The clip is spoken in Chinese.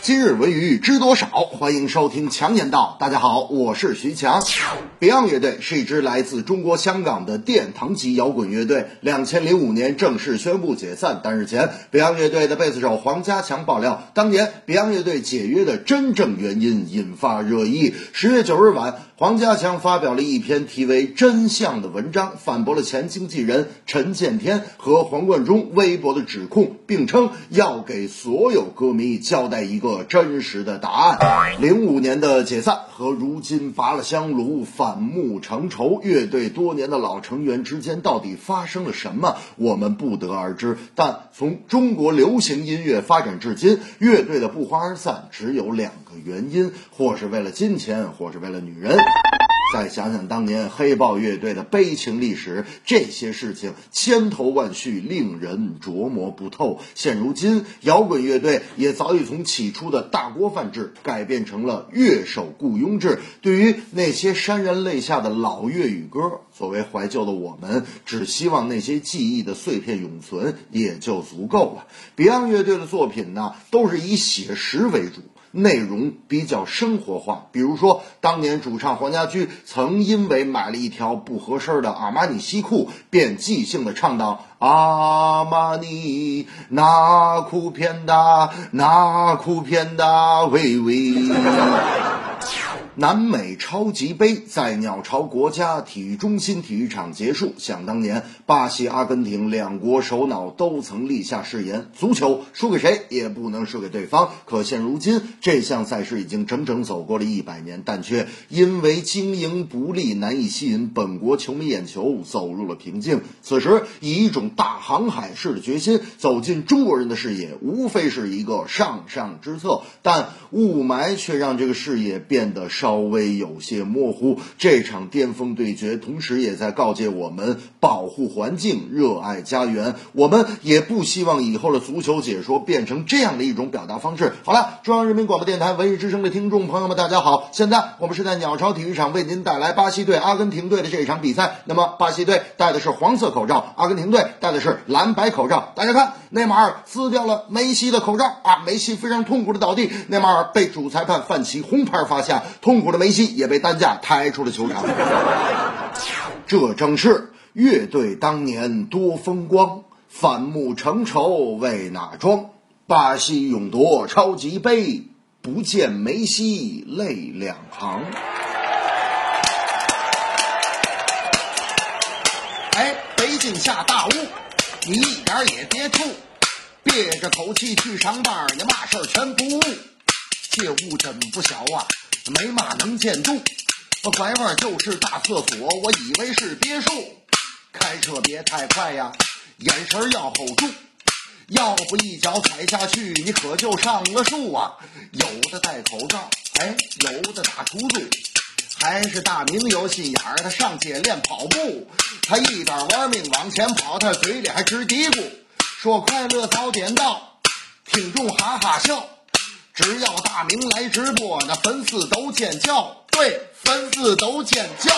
今日文娱知多少？欢迎收听强言道。大家好，我是徐强。Beyond 乐队是一支来自中国香港的殿堂级摇滚乐队。两千零五年正式宣布解散，但日前，Beyond 乐队的贝斯手黄家强爆料，当年 Beyond 乐队解约的真正原因引发热议。十月九日晚，黄家强发表了一篇题为《真相》的文章，反驳了前经纪人陈建天和黄贯中微博的指控，并称要给所有歌迷交代一个。个真实的答案。零五年的解散和如今拔了香炉反目成仇，乐队多年的老成员之间到底发生了什么，我们不得而知。但从中国流行音乐发展至今，乐队的不欢而散只有两个原因：或是为了金钱，或是为了女人。再想想当年黑豹乐队的悲情历史，这些事情千头万绪，令人琢磨不透。现如今，摇滚乐队也早已从起初的大锅饭制改变成了乐手雇佣制。对于那些潸然泪下的老粤语歌，作为怀旧的我们，只希望那些记忆的碎片永存，也就足够了。Beyond 乐队的作品呢，都是以写实为主。内容比较生活化，比如说，当年主唱黄家驹曾因为买了一条不合身的阿玛尼西裤，便即兴的唱道：“阿玛尼那裤偏大，那裤偏大，喂喂。”南美超级杯在鸟巢国家体育中心体育场结束。想当年，巴西、阿根廷两国首脑都曾立下誓言：足球输给谁也不能输给对方。可现如今，这项赛事已经整整走过了一百年，但却因为经营不力，难以吸引本国球迷眼球，走入了瓶颈。此时，以一种大航海式的决心走进中国人的视野，无非是一个上上之策。但雾霾却让这个视野变得稍。稍微有些模糊，这场巅峰对决，同时也在告诫我们保护环境、热爱家园。我们也不希望以后的足球解说变成这样的一种表达方式。好了，中央人民广播电台文艺之声的听众朋友们，大家好，现在我们是在鸟巢体育场为您带来巴西队、阿根廷队的这一场比赛。那么，巴西队戴的是黄色口罩，阿根廷队戴的是蓝白口罩。大家看，内马尔撕掉了梅西的口罩啊，梅西非常痛苦的倒地，内马尔被主裁判范奇红牌罚下。痛苦的梅西也被担架抬出了球场。这正是乐队当年多风光，反目成仇为哪桩？巴西勇夺超级杯，不见梅西泪两行。哎，北京下大雾，你一点也别吐，憋着口气去上班，你嘛事儿全不误。这雾真不小啊！没嘛能见度，拐弯就是大厕所，我以为是别墅。开车别太快呀，眼神要 hold 住，要不一脚踩下去，你可就上了树啊。有的戴口罩，哎，有的打出租，还是大明有心眼儿，他上街练跑步，他一边玩命往前跑，他嘴里还直嘀咕，说快乐早点到，听众哈哈笑。只要大明来直播，那粉丝都尖叫，对，粉丝都尖叫。